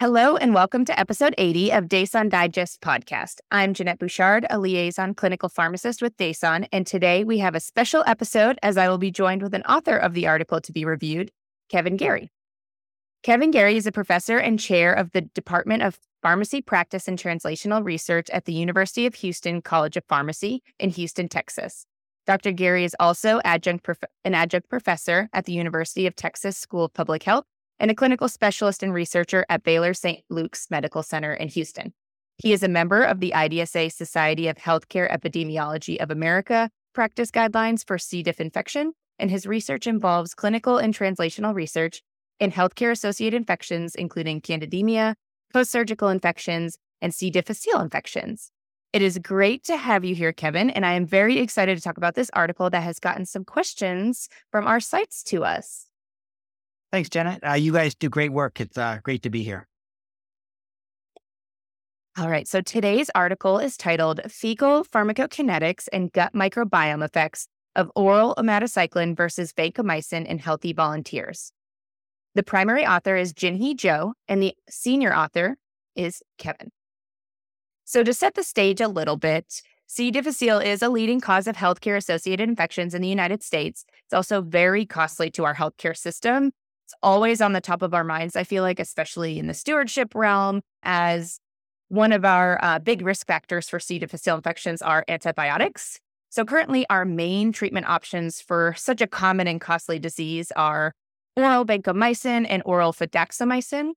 Hello, and welcome to episode 80 of DASON Digest podcast. I'm Jeannette Bouchard, a liaison clinical pharmacist with DASON, and today we have a special episode as I will be joined with an author of the article to be reviewed, Kevin Garey. Kevin Garey is a professor and chair of the Department of Pharmacy Practice and Translational Research at the University of Houston College of Pharmacy in Houston, Texas. Dr. Garey is also adjunct prof- an adjunct professor at the University of Texas School of Public Health and a clinical specialist and researcher at Baylor St. Luke's Medical Center in Houston. He is a member of the IDSA Society of Healthcare Epidemiology of America practice guidelines for C. diff infection, and his research involves clinical and translational research in healthcare associated infections, including candidemia, post surgical infections, and C. difficile infections. It is great to have you here, Kevin, and I am very excited to talk about this article that has gotten some questions from our sites to us. Thanks, Janet. Uh, you guys do great work. It's uh, great to be here. All right. So today's article is titled Fecal Pharmacokinetics and Gut Microbiome Effects of Oral Omadacycline versus Vancomycin in Healthy Volunteers. The primary author is Jinhee Jo, and the senior author is Kevin. So, to set the stage a little bit, C. difficile is a leading cause of healthcare associated infections in the United States. It's also very costly to our healthcare system it's always on the top of our minds, I feel like, especially in the stewardship realm, as one of our uh, big risk factors for C. difficile infections are antibiotics. So, currently, our main treatment options for such a common and costly disease are oral vancomycin and oral fidaxomicin.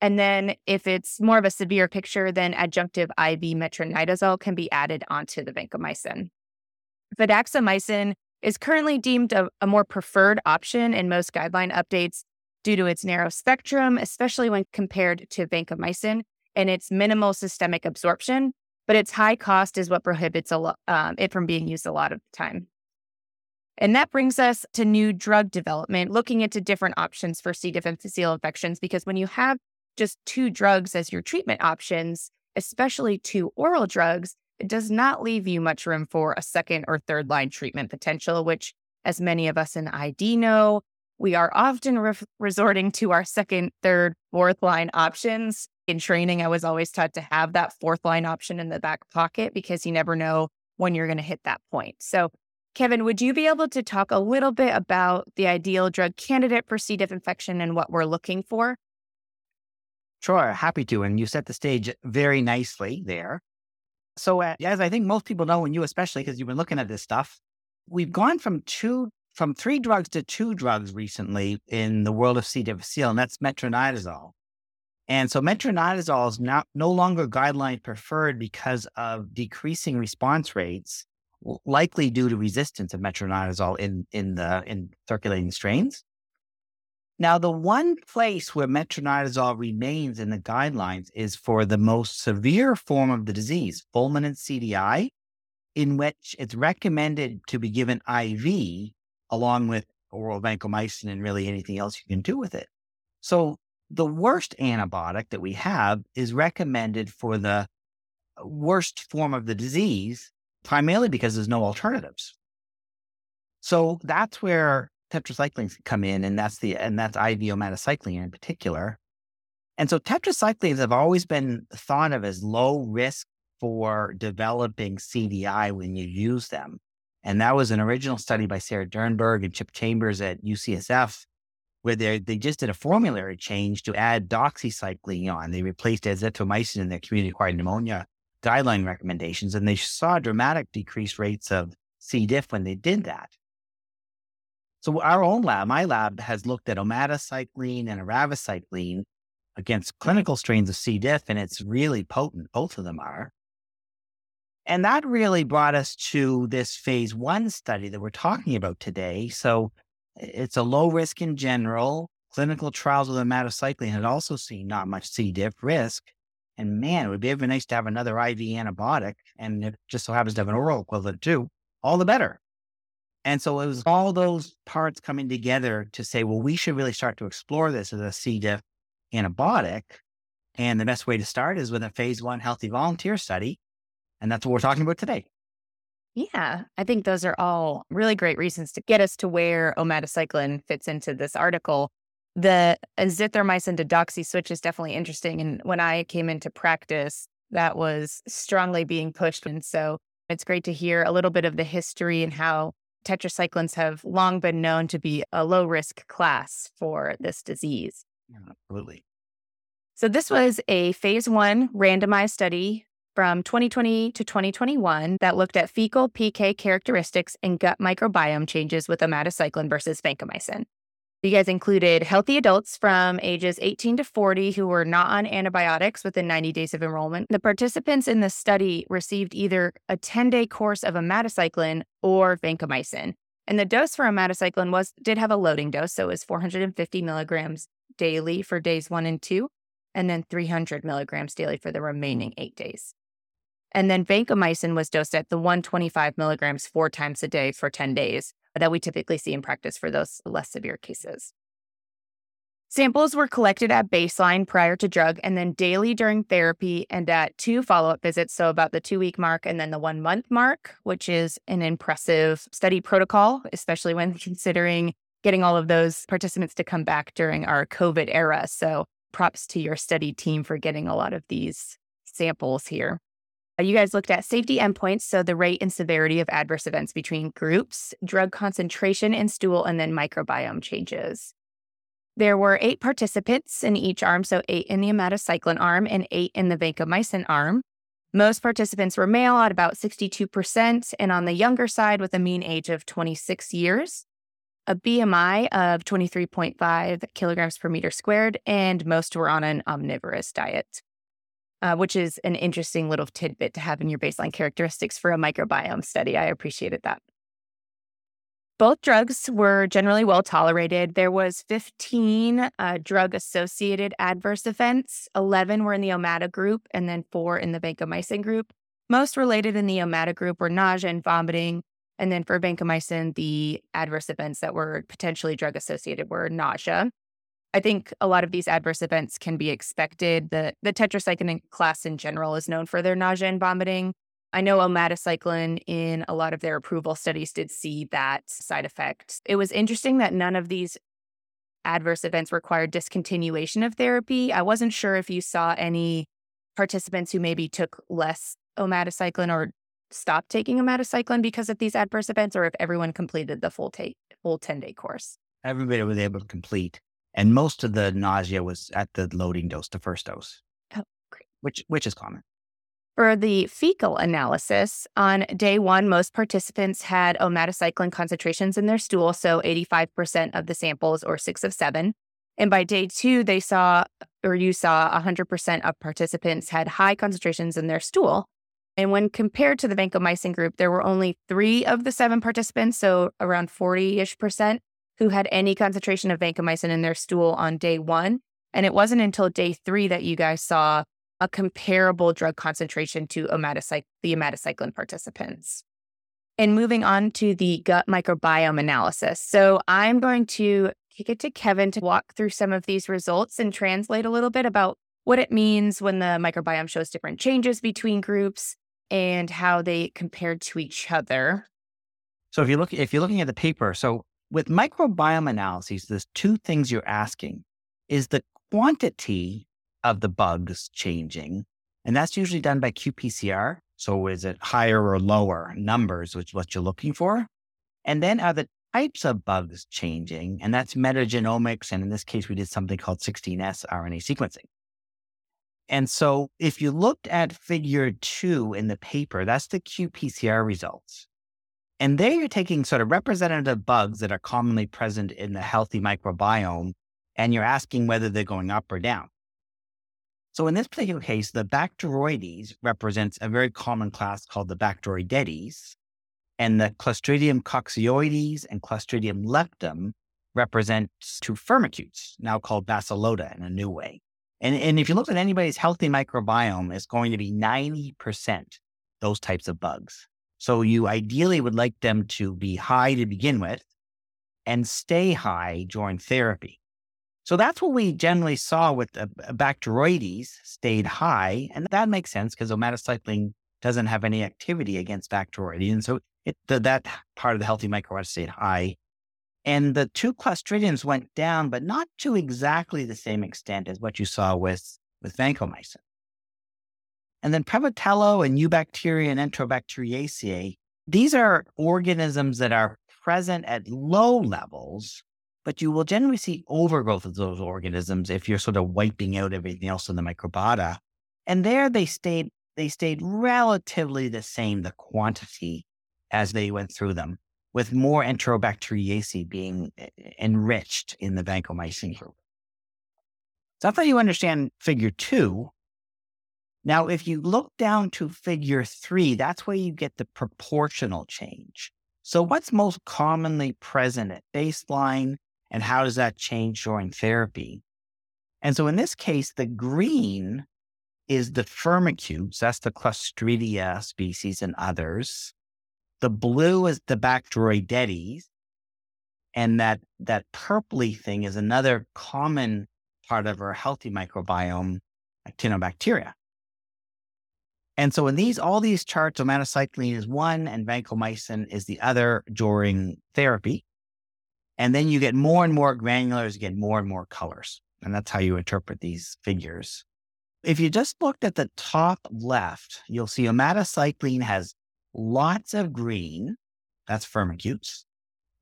And then, if it's more of a severe picture, then adjunctive IV metronidazole can be added onto the vancomycin. Fidaxomicin is currently deemed a, a more preferred option in most guideline updates due to its narrow spectrum, especially when compared to vancomycin and its minimal systemic absorption. But its high cost is what prohibits lo- um, it from being used a lot of the time. And that brings us to new drug development, looking into different options for C. difficile infections, because when you have just two drugs as your treatment options, especially two oral drugs, it does not leave you much room for a second or third line treatment potential, which, as many of us in ID know, we are often re- resorting to our second, third, fourth line options. In training, I was always taught to have that fourth line option in the back pocket because you never know when you're going to hit that point. So, Kevin, would you be able to talk a little bit about the ideal drug candidate for C. diff infection and what we're looking for? Sure, happy to. And you set the stage very nicely there. So, uh, as I think most people know, and you especially, because you've been looking at this stuff, we've gone from two from three drugs to two drugs recently in the world of C. difficile, and that's metronidazole. And so metronidazole is not, no longer guideline preferred because of decreasing response rates, likely due to resistance of metronidazole in, in the in circulating strains. Now, the one place where metronidazole remains in the guidelines is for the most severe form of the disease, fulminant CDI, in which it's recommended to be given IV along with oral vancomycin and really anything else you can do with it. So the worst antibiotic that we have is recommended for the uh, worst form of the disease, primarily because there's no alternatives. So that's where tetracyclines come in, and that's the and that's IV omadacycline in particular. And so tetracyclines have always been thought of as low risk for developing CDI when you use them. And that was an original study by Sarah Doernberg and Chip Chambers at UCSF, where they, they just did a formulary change to add doxycycline on. They replaced azithromycin in their community acquired pneumonia guideline recommendations, and they saw dramatic decreased rates of C. diff when they did that. So our own lab, my lab, has looked at omadacycline and eravacycline against clinical strains of C. diff, and it's really potent. Both of them are. And that really brought us to this phase one study that we're talking about today. So it's a low risk in general. Clinical trials with omadacycline had also seen not much C. diff risk. And man, it would be very nice to have another IV antibiotic. And it just so happens to have an oral equivalent too, all the better. And so it was all those parts coming together to say, well, we should really start to explore this as a C. diff antibiotic. And the best way to start is with a phase one healthy volunteer study and that's what we're talking about today. Yeah, I think those are all really great reasons to get us to where omadacycline fits into this article. the azithromycin to doxy switch is definitely interesting. And when I came into practice, that was strongly being pushed. And so it's great to hear a little bit of the history and how tetracyclines have long been known to be a low risk class for this disease. Yeah, absolutely. So, this was a phase one randomized study from 2020 to 2021 that looked at fecal PK characteristics and gut microbiome changes with omadacycline versus vancomycin. You guys included healthy adults from ages 18 to 40 who were not on antibiotics within 90 days of enrollment. The participants in the study received either a 10 day course of omadacycline or vancomycin. And the dose for omadacycline was did have a loading dose, so it was 450 milligrams daily for days one and two, and then 300 milligrams daily for the remaining eight days. And then vancomycin was dosed at the 125 milligrams four times a day for 10 days that we typically see in practice for those less severe cases. Samples were collected at baseline prior to drug and then daily during therapy and at two follow up visits. So, about the two week mark and then the one month mark, which is an impressive study protocol, especially when considering getting all of those participants to come back during our COVID era. So, props to your study team for getting a lot of these samples here. Uh, you guys looked at safety endpoints, so the rate and severity of adverse events between groups, drug concentration in stool, and then microbiome changes. There were eight participants in each arm, so eight in the omadacycline arm and eight in the vancomycin arm. Most participants were male at about 62% and on the younger side with a mean age of 26 years, a BMI of 23.5 kilograms per meter squared, and most were on an omnivorous diet uh, which is an interesting little tidbit to have in your baseline characteristics for a microbiome study. I appreciated that. Both drugs were generally well tolerated. There was 15 uh, drug associated adverse events. 11 were in the Omada group and then four in the vancomycin group. Most related in the Omada group were nausea and vomiting. And then for vancomycin, the adverse events that were potentially drug associated were nausea. I think a lot of these adverse events can be expected. The the tetracycline class in general is known for their nausea and vomiting. I know omadacycline in a lot of their approval studies did see that side effect. It was interesting that none of these adverse events required discontinuation of therapy. I wasn't sure if you saw any participants who maybe took less omadacycline or stopped taking omadacycline because of these adverse events, or if everyone completed the full, ta- full 10 day course. Everybody was able to complete. And most of the nausea was at the loading dose, the first dose. Oh, great. Which, which is common. For the fecal analysis, on day one, most participants had omadacycline concentrations in their stool, so 85% of the samples, or six of seven. And by day two, they saw, or you saw, 100% of participants had high concentrations in their stool. And when compared to the vancomycin group, there were only three of the seven participants, so around 40 ish percent, who had any concentration of vancomycin in their stool on day one. And it wasn't until day three that you guys saw a comparable drug concentration to omadacyc- the omadacycline participants. And moving on to the gut microbiome analysis. So I'm going to kick it to Kevin to walk through some of these results and translate a little bit about what it means when the microbiome shows different changes between groups and how they compared to each other. So if you look if you're looking at the paper, so with microbiome analyses, there's two things you're asking. Is the quantity of the bugs changing? And that's usually done by qPCR. So is it higher or lower numbers, which is what you're looking for? And then are the types of bugs changing? And that's metagenomics. And in this case, we did something called 16S RNA sequencing. And so if you looked at figure two in the paper, that's the qPCR results. And there you're taking sort of representative bugs that are commonly present in the healthy microbiome, and you're asking whether they're going up or down. So in this particular case, the Bacteroides represents a very common class called the Bacteroidetes, and the Clostridium coccoides and Clostridium leptum represent two firmicutes, now called Bacillota in a new way. And, and if you look at anybody's healthy microbiome, it's going to be 90% those types of bugs. So you ideally would like them to be high to begin with and stay high during therapy. So that's what we generally saw with the uh, Bacteroides stayed high. And that makes sense because omadacycline doesn't have any activity against Bacteroides. And so it, the, that part of the healthy microbiota stayed high. And the two Clostridiums went down, but not to exactly the same extent as what you saw with, with vancomycin. And then Prevotella and Eubacteria and Enterobacteriaceae, these are organisms that are present at low levels, but you will generally see overgrowth of those organisms if you're sort of wiping out everything else in the microbiota. And there they stayed they stayed relatively the same, the quantity as they went through them, with more Enterobacteriaceae being eh, enriched in the vancomycin group. So I thought you understand figure two. Now, if you look down to figure three, that's where you get the proportional change. So, what's most commonly present at baseline, and how does that change during therapy? And so, in this case, the green is the firmicutes, that's the Clostridia species and others. The blue is the Bacteroidetes. And that, that purpley thing is another common part of our healthy microbiome, actinobacteria. And so in these, all these charts, omadacycline is one and vancomycin is the other during therapy. And then you get more and more granulars, you get more and more colors. And that's how you interpret these figures. If you just looked at the top left, you'll see omadacycline has lots of green, that's firmicutes,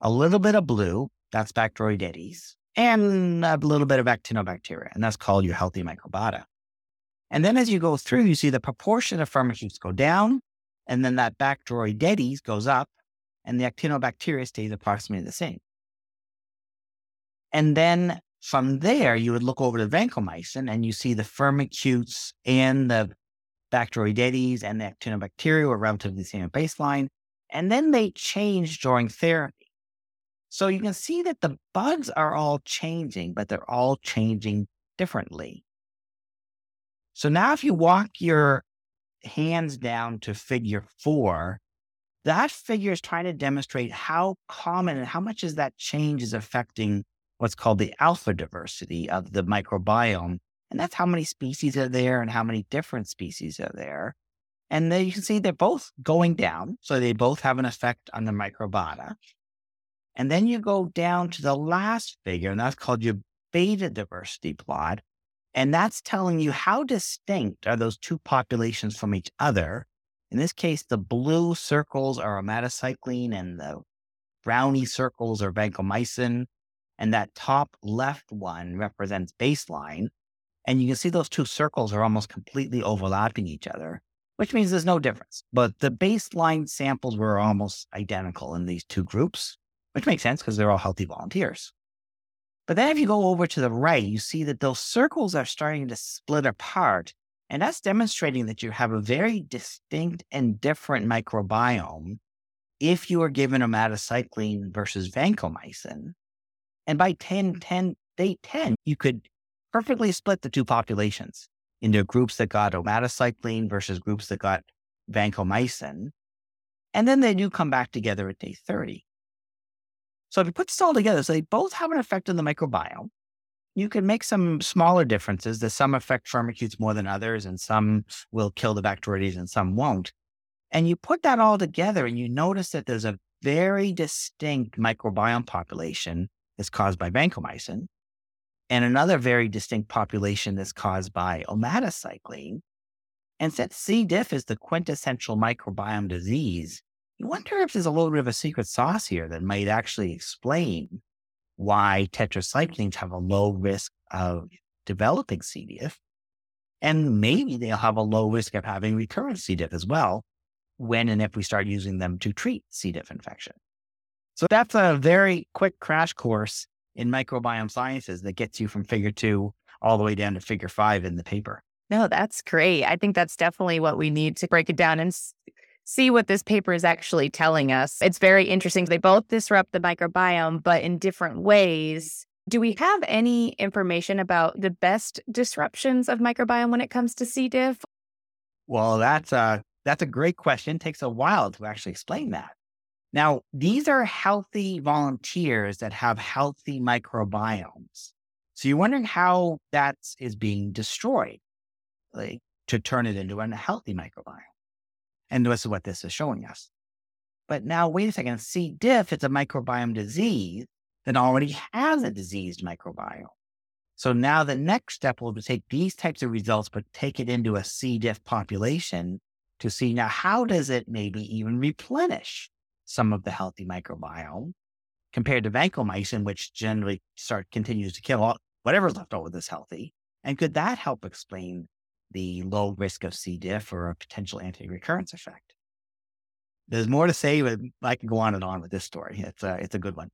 a little bit of blue, that's Bacteroidetes, and a little bit of actinobacteria, and that's called your healthy microbiota. And then as you go through, you see the proportion of firmicutes go down, and then that Bacteroidetes goes up, and the actinobacteria stays approximately the same. And then from there, you would look over to vancomycin and you see the firmicutes and the Bacteroidetes and the actinobacteria were relatively the same at baseline. And then they change during therapy. So you can see that the bugs are all changing, but they're all changing differently. So now if you walk your hands down to figure four, that figure is trying to demonstrate how common and how much is that change is affecting what's called the alpha diversity of the microbiome. And that's how many species are there and how many different species are there. And then you can see they're both going down. So they both have an effect on the microbiota. And then you go down to the last figure, and that's called your beta diversity plot. And that's telling you how distinct are those two populations from each other. In this case, the blue circles are omadacycline and the brownie circles are vancomycin. And that top left one represents baseline. And you can see those two circles are almost completely overlapping each other, which means there's no difference. But the baseline samples were almost identical in these two groups, which makes sense because they're all healthy volunteers. But then if you go over to the right, you see that those circles are starting to split apart. And that's demonstrating that you have a very distinct and different microbiome if you are given omadacycline versus vancomycin and by 10, mm. 10, day 10, you could perfectly split the two populations into groups that got omadacycline versus groups that got vancomycin. And then they do come back together at day 30. So if you put this all together, so they both have an effect on the microbiome. You can make some smaller differences that some affect firmicutes more than others, and some will kill the Bacteroides and some won't. And you put that all together and you notice that there's a very distinct microbiome population that's caused by vancomycin, and another very distinct population that's caused by omadacycline. And since C. diff is the quintessential microbiome disease, you wonder if there's a little bit of a secret sauce here that might actually explain why tetracyclines have a low risk of developing C. diff. And maybe they'll have a low risk of having recurrent C. diff as well when and if we start using them to treat C. diff infection. So that's a very quick crash course in microbiome sciences that gets you from figure two all the way down to figure five in the paper. No, that's great. I think that's definitely what we need to break it down and see what this paper is actually telling us. It's very interesting. They both disrupt the microbiome, but in different ways. Do we have any information about the best disruptions of microbiome when it comes to C. diff? Well, that's a, that's a great question. It takes a while to actually explain that. Now, these are healthy volunteers that have healthy microbiomes. So you're wondering how that is being destroyed like, to turn it into a healthy microbiome. And this is what this is showing us. But now, wait a second. C. diff, it's a microbiome disease. that already has a diseased microbiome. So now the next step will be to take these types of results, but take it into a C. diff population to see now how does it maybe even replenish some of the healthy microbiome compared to vancomycin, which generally start continues to kill all, whatever's left over that's healthy. And could that help explain the low risk of C. diff or a potential anti-recurrence effect? There's more to say, but I can go on and on with this story. It's a, it's a good one.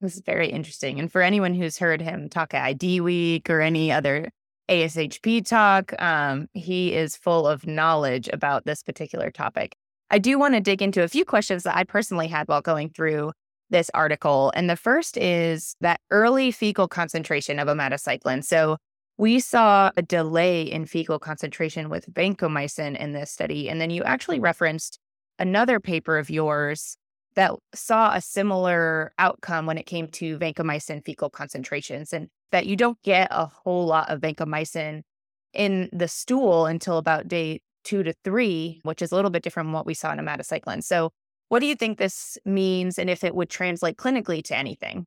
This is very interesting. And for anyone who's heard him talk at ID Week or any other ASHP talk, um, he is full of knowledge about this particular topic. I do want to dig into a few questions that I personally had while going through this article. And the first is that early fecal concentration of omadacycline. So we saw a delay in fecal concentration with vancomycin in this study. And then you actually referenced another paper of yours that saw a similar outcome when it came to vancomycin fecal concentrations, and that you don't get a whole lot of vancomycin in the stool until about day two to three, which is a little bit different from what we saw in omadacycline. So, what do you think this means, and if it would translate clinically to anything?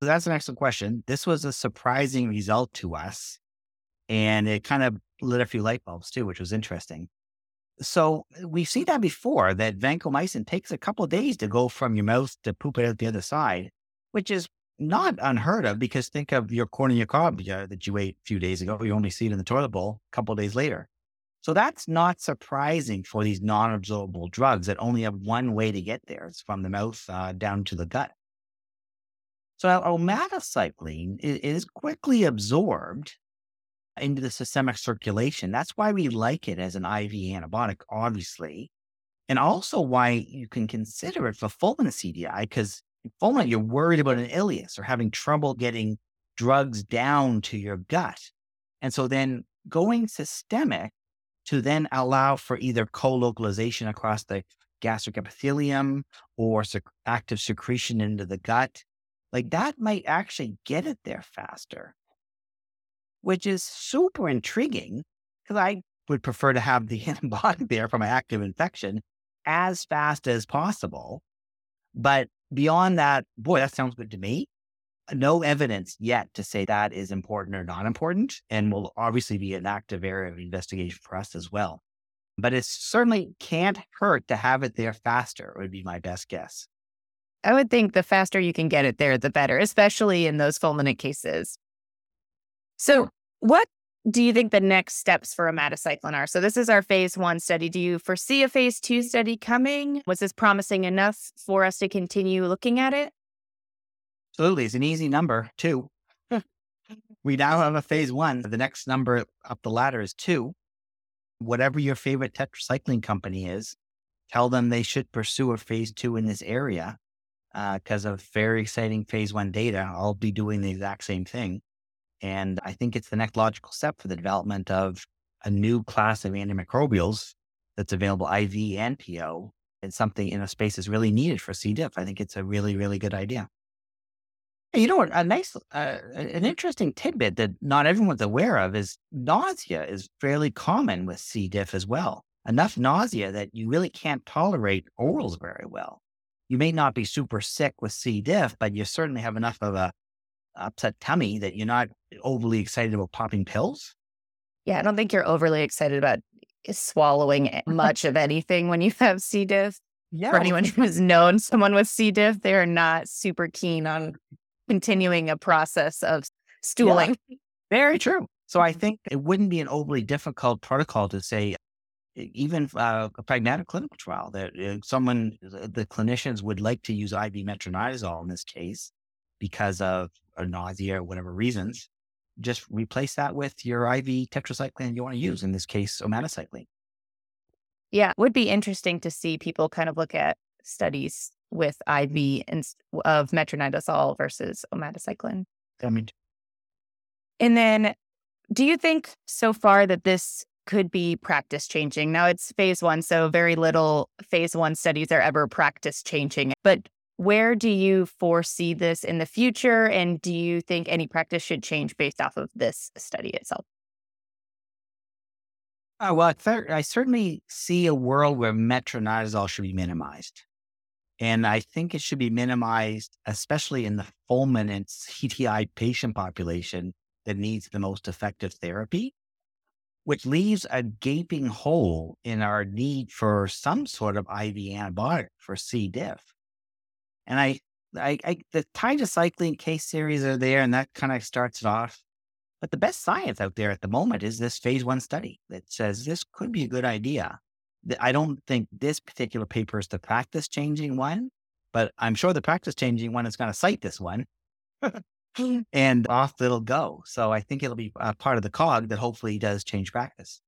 So that's an excellent question. This was a surprising result to us, and it kind of lit a few light bulbs too, which was interesting. So we've seen that before that vancomycin takes a couple of days to go from your mouth to poop it out the other side, which is not unheard of because think of your cornucopia that you ate a few days ago. You only see it in the toilet bowl a couple days later. So that's not surprising for these non absorbable drugs that only have one way to get there. It's from the mouth uh, down to the gut. So omadacycline is quickly absorbed into the systemic circulation. That's why we like it as an IV antibiotic, obviously. And also why you can consider it for fulminant CDI, because fulminant, you're worried about an ileus or having trouble getting drugs down to your gut. And so then going systemic to then allow for either co-localization across the gastric epithelium or sec- active secretion into the gut, like that might actually get it there faster which is super intriguing because I would prefer to have the antibody there from an active infection as fast as possible. But beyond that, boy, that sounds good to me. No evidence yet to say that is important or not important, and will obviously be an active area of investigation for us as well. But it certainly can't hurt to have it there faster, would be my best guess. I would think the faster you can get it there, the better, especially in those fulminant cases. So, what do you think the next steps for omadacycline are? So, this is our phase one study. Do you foresee a phase two study coming? Was this promising enough for us to continue looking at it? Absolutely. It's an easy number, two. we now have a phase one. The next number up the ladder is two. Whatever your favorite tetracycline company is, tell them they should pursue a phase two in this area because uh, of very exciting phase one data. I'll be doing the exact same thing. And I think it's the next logical step for the development of a new class of antimicrobials that's available IV and PO and something in a space is really needed for C. diff. I think it's a really, really good idea. You know what? A nice, uh, an interesting tidbit that not everyone's aware of is nausea is fairly common with C. diff as well. Enough nausea that you really can't tolerate orals very well. You may not be super sick with C. diff, but you certainly have enough of a upset tummy that you're not overly excited about popping pills? Yeah, I don't think you're overly excited about swallowing much of anything when you have C. diff. Yeah. For anyone who has known someone with C. diff, they are not super keen on continuing a process of stooling. Yeah, very true. So I mm-hmm. think it wouldn't be an overly difficult protocol to say, even uh, a pragmatic clinical trial that uh, someone, the clinicians would like to use IV metronidazole in this case because of or nausea or whatever reasons, just replace that with your IV tetracycline you want to use, in this case, omadacycline. Yeah, would be interesting to see people kind of look at studies with IV and of metronidazole versus omadacycline. I mean, and then do you think so far that this could be practice changing? Now it's phase one, so very little phase one studies are ever practice changing. But where do you foresee this in the future? And do you think any practice should change based off of this study itself? Uh, well, I certainly see a world where metronidazole should be minimized. And I think it should be minimized, especially in the fulminant CDI patient population that needs the most effective therapy, which leaves a gaping hole in our need for some sort of IV antibiotic for C. diff. And I, I, I the tigecycline case series are there, and that kind of starts it off. But the best science out there at the moment is this phase one study that says this could be a good idea. I don't think this particular paper is the practice changing one, but I'm sure the practice changing one is going to cite this one Mm. and off it'll go. So I think it'll be a part of the cog that hopefully does change practice.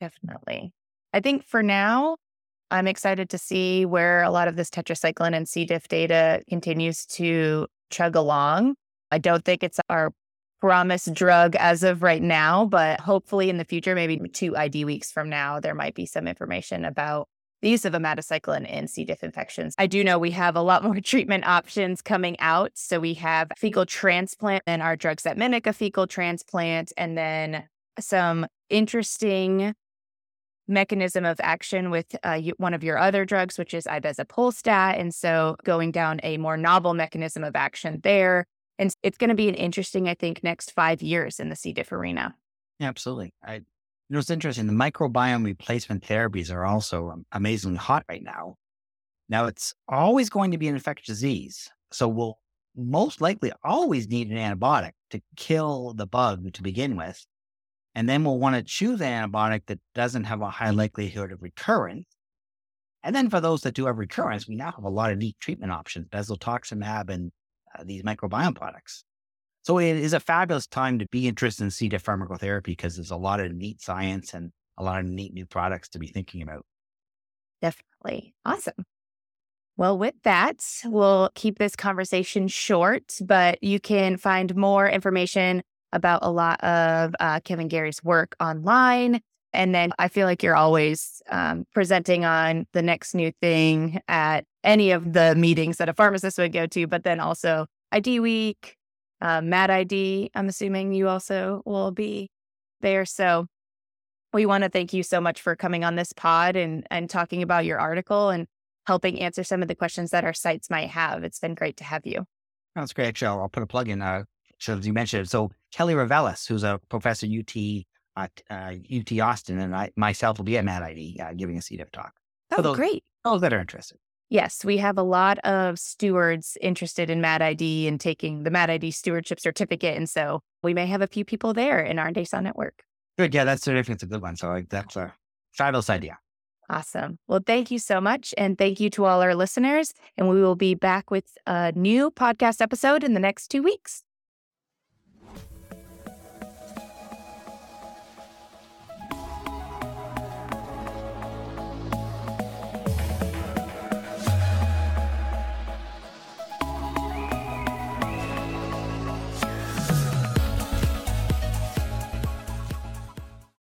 Definitely. I think for now, I'm excited to see where a lot of this tetracycline and C. diff data continues to chug along. I don't think it's our promised drug as of right now, but hopefully in the future, maybe two ID weeks from now, there might be some information about the use of omadacycline in C. diff infections. I do know we have a lot more treatment options coming out. So we have fecal transplant and our drugs that mimic a fecal transplant, and then some interesting mechanism of action with uh, one of your other drugs, which is ibezapolstat. And so going down a more novel mechanism of action there and it's going to be an interesting, I think, next five years in the C. diff arena. Absolutely. I, you know, it's interesting. The microbiome replacement therapies are also amazingly hot right now. Now, it's always going to be an infectious disease. So we'll most likely always need an antibiotic to kill the bug to begin with. And then we'll want to choose an antibiotic that doesn't have a high likelihood of recurrence. And then for those that do have recurrence, we now have a lot of neat treatment options, bezlotoxumab and uh, these microbiome products. So it is a fabulous time to be interested in C. diff pharmacotherapy because there's a lot of neat science and a lot of neat new products to be thinking about. Definitely. Awesome. Well, with that, we'll keep this conversation short, but you can find more information about a lot of uh, Kevin Garey's work online. And then I feel like you're always um, presenting on the next new thing at any of the meetings that a pharmacist would go to, but then also ID Week, uh, Mad ID. I'm assuming you also will be there. So we want to thank you so much for coming on this pod and and talking about your article and helping answer some of the questions that our sites might have. It's been great to have you. That's great. Actually, I'll put a plug in. Uh, so as you mentioned, so Kelly Reveles, who's a professor at UT at uh, UT Austin, and I myself will be at Mad ID uh, giving a diff talk. Oh, those, great! Those that are interested. Yes, we have a lot of stewards interested in MAD ID and taking the MAD ID stewardship certificate. And so we may have a few people there in our DASON network. Good. Yeah, that certificate's a good one. So that's a fabulous idea. Awesome. Well, thank you so much. And thank you to all our listeners. And we will be back with a new podcast episode in the next two weeks.